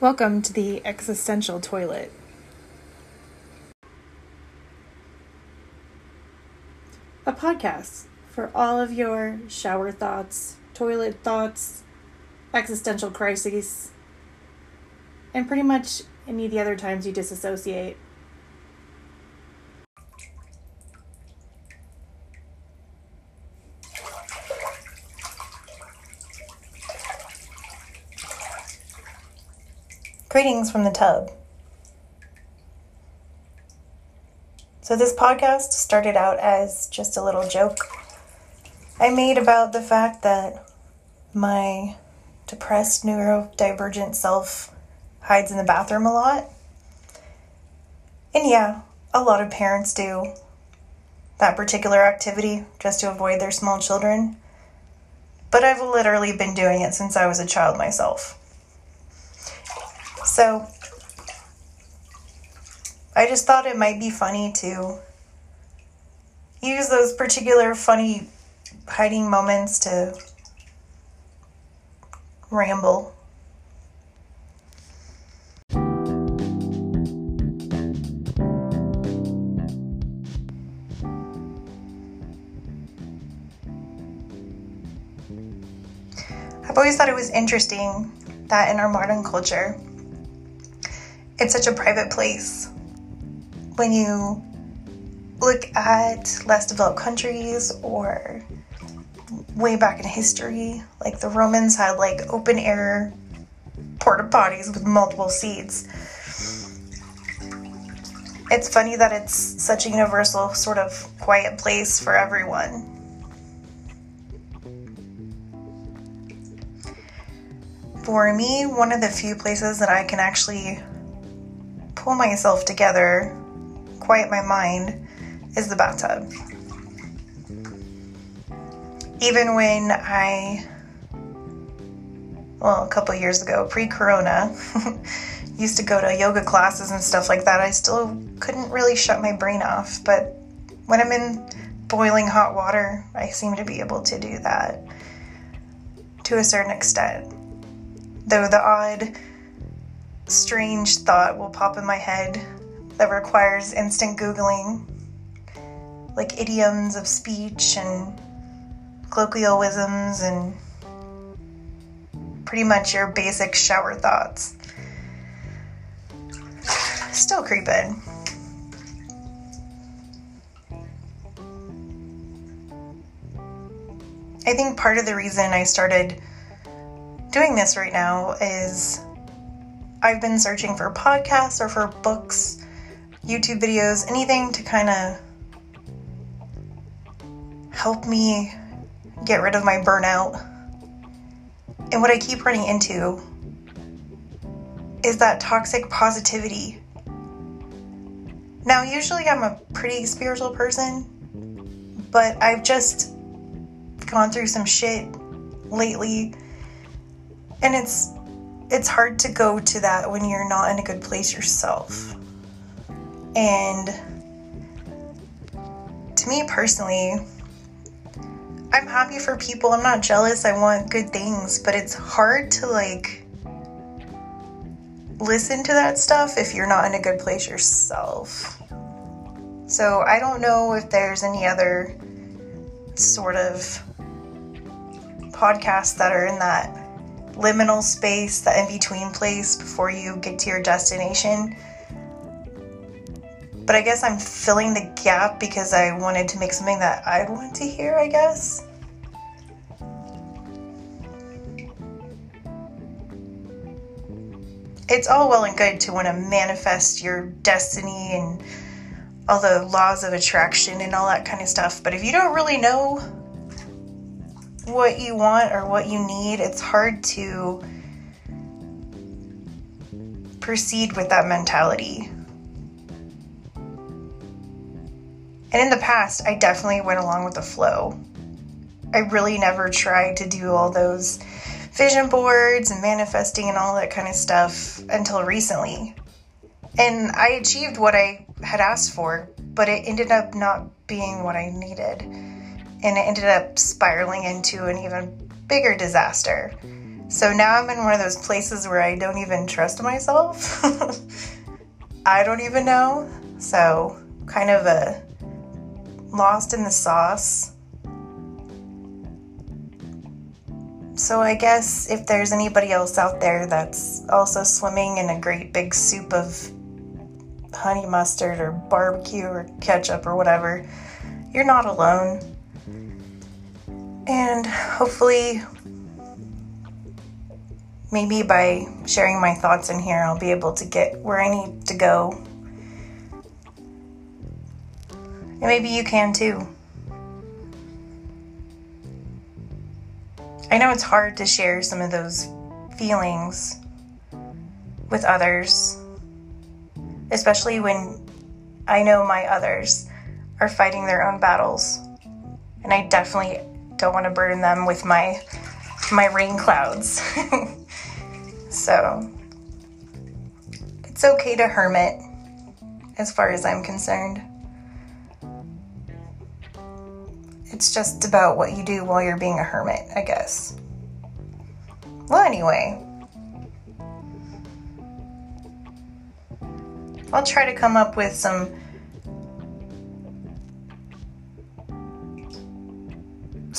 Welcome to the existential toilet. A podcast for all of your shower thoughts, toilet thoughts, existential crises, and pretty much any of the other times you disassociate. Greetings from the tub. So, this podcast started out as just a little joke I made about the fact that my depressed neurodivergent self hides in the bathroom a lot. And yeah, a lot of parents do that particular activity just to avoid their small children. But I've literally been doing it since I was a child myself. So I just thought it might be funny to use those particular funny hiding moments to ramble. I've always thought it was interesting that in our modern culture, it's such a private place. When you look at less developed countries or way back in history, like the Romans had like open air porta potties with multiple seats. It's funny that it's such a universal sort of quiet place for everyone. For me, one of the few places that I can actually pull myself together, quiet my mind, is the bathtub. Even when I, well, a couple years ago, pre corona, used to go to yoga classes and stuff like that, I still couldn't really shut my brain off. But when I'm in boiling hot water, I seem to be able to do that to a certain extent. Though the odd strange thought will pop in my head that requires instant Googling, like idioms of speech and colloquialisms and pretty much your basic shower thoughts. Still creeping. I think part of the reason I started doing this right now is I've been searching for podcasts or for books, YouTube videos, anything to kind of help me get rid of my burnout. And what I keep running into is that toxic positivity. Now, usually I'm a pretty spiritual person, but I've just gone through some shit lately and it's it's hard to go to that when you're not in a good place yourself. And to me personally, I'm happy for people. I'm not jealous. I want good things, but it's hard to like listen to that stuff if you're not in a good place yourself. So I don't know if there's any other sort of podcasts that are in that liminal space, the in between place before you get to your destination. But I guess I'm filling the gap because I wanted to make something that I'd want to hear, I guess. It's all well and good to want to manifest your destiny and all the laws of attraction and all that kind of stuff. But if you don't really know what you want or what you need, it's hard to proceed with that mentality. And in the past, I definitely went along with the flow. I really never tried to do all those vision boards and manifesting and all that kind of stuff until recently. And I achieved what I had asked for, but it ended up not being what I needed and it ended up spiraling into an even bigger disaster. So now I'm in one of those places where I don't even trust myself. I don't even know. So, kind of a lost in the sauce. So, I guess if there's anybody else out there that's also swimming in a great big soup of honey mustard or barbecue or ketchup or whatever, you're not alone. And hopefully, maybe by sharing my thoughts in here, I'll be able to get where I need to go. And maybe you can too. I know it's hard to share some of those feelings with others, especially when I know my others are fighting their own battles. And I definitely don't want to burden them with my my rain clouds. so it's okay to hermit as far as I'm concerned. It's just about what you do while you're being a hermit, I guess. Well, anyway, I'll try to come up with some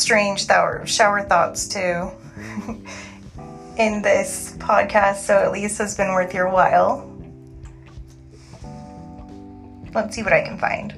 strange shower thoughts too mm. in this podcast, so at least has been worth your while. Let's see what I can find.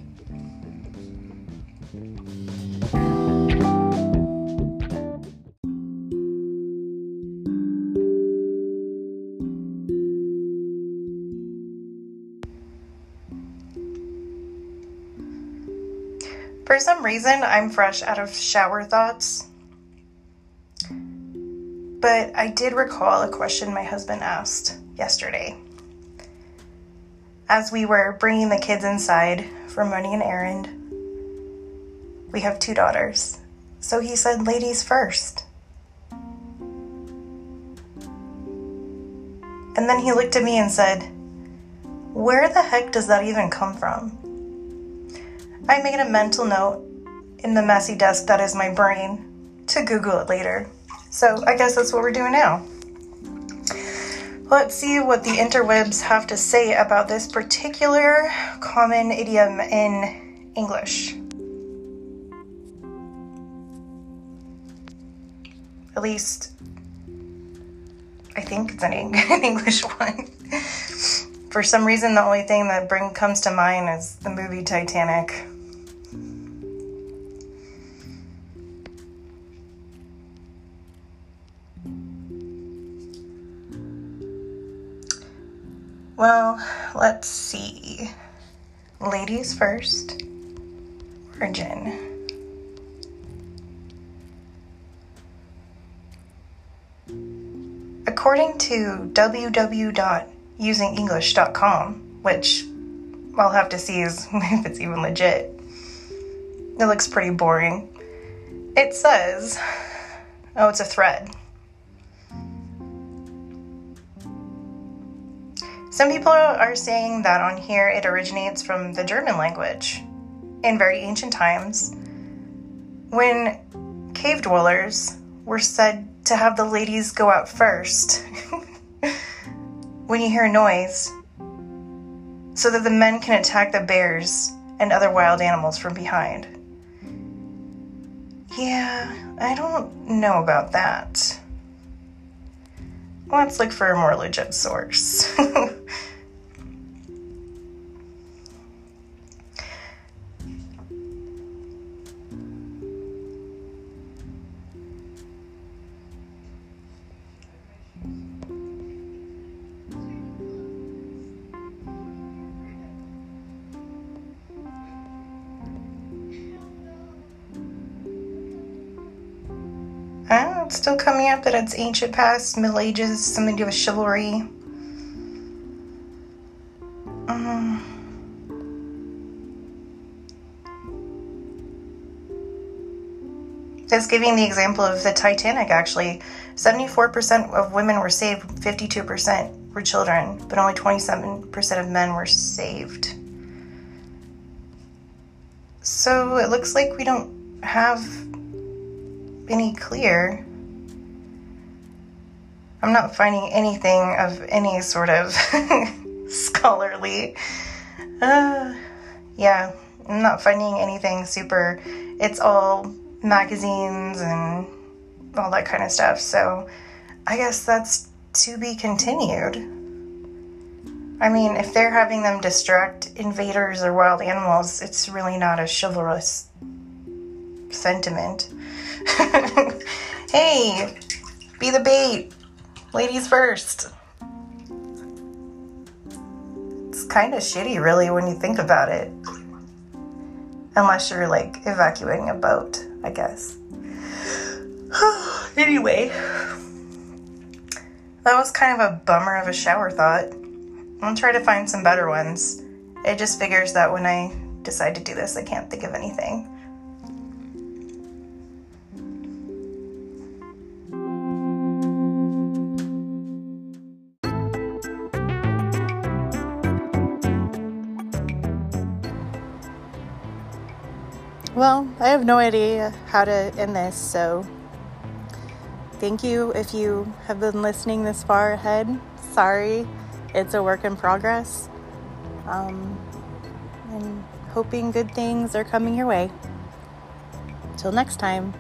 For some reason, I'm fresh out of shower thoughts. But I did recall a question my husband asked yesterday. As we were bringing the kids inside from running an errand, we have two daughters. So he said, ladies first. And then he looked at me and said, Where the heck does that even come from? I made a mental note in the messy desk that is my brain to Google it later. So I guess that's what we're doing now. Let's see what the interwebs have to say about this particular common idiom in English. At least, I think it's an English one. For some reason, the only thing that bring comes to mind is the movie Titanic. Well, let's see. Ladies first. Origin. According to www.usingenglish.com, which I'll have to see is if it's even legit. It looks pretty boring. It says, oh, it's a thread. Some people are saying that on here it originates from the German language in very ancient times when cave dwellers were said to have the ladies go out first when you hear noise so that the men can attack the bears and other wild animals from behind. Yeah, I don't know about that. Let's look for a more legit source. It's still coming up that it's ancient past, Middle Ages, something to do with chivalry. Um, it's giving the example of the Titanic actually. 74% of women were saved, 52% were children, but only 27% of men were saved. So it looks like we don't have any clear I'm not finding anything of any sort of scholarly. Uh, yeah, I'm not finding anything super. It's all magazines and all that kind of stuff. So I guess that's to be continued. I mean, if they're having them distract invaders or wild animals, it's really not a chivalrous sentiment. hey, be the bait. Ladies first. It's kind of shitty, really, when you think about it. Unless you're like evacuating a boat, I guess. anyway, that was kind of a bummer of a shower thought. I'll try to find some better ones. It just figures that when I decide to do this, I can't think of anything. Have no idea how to end this, so thank you if you have been listening this far ahead. Sorry, it's a work in progress. Um, and hoping good things are coming your way. Till next time.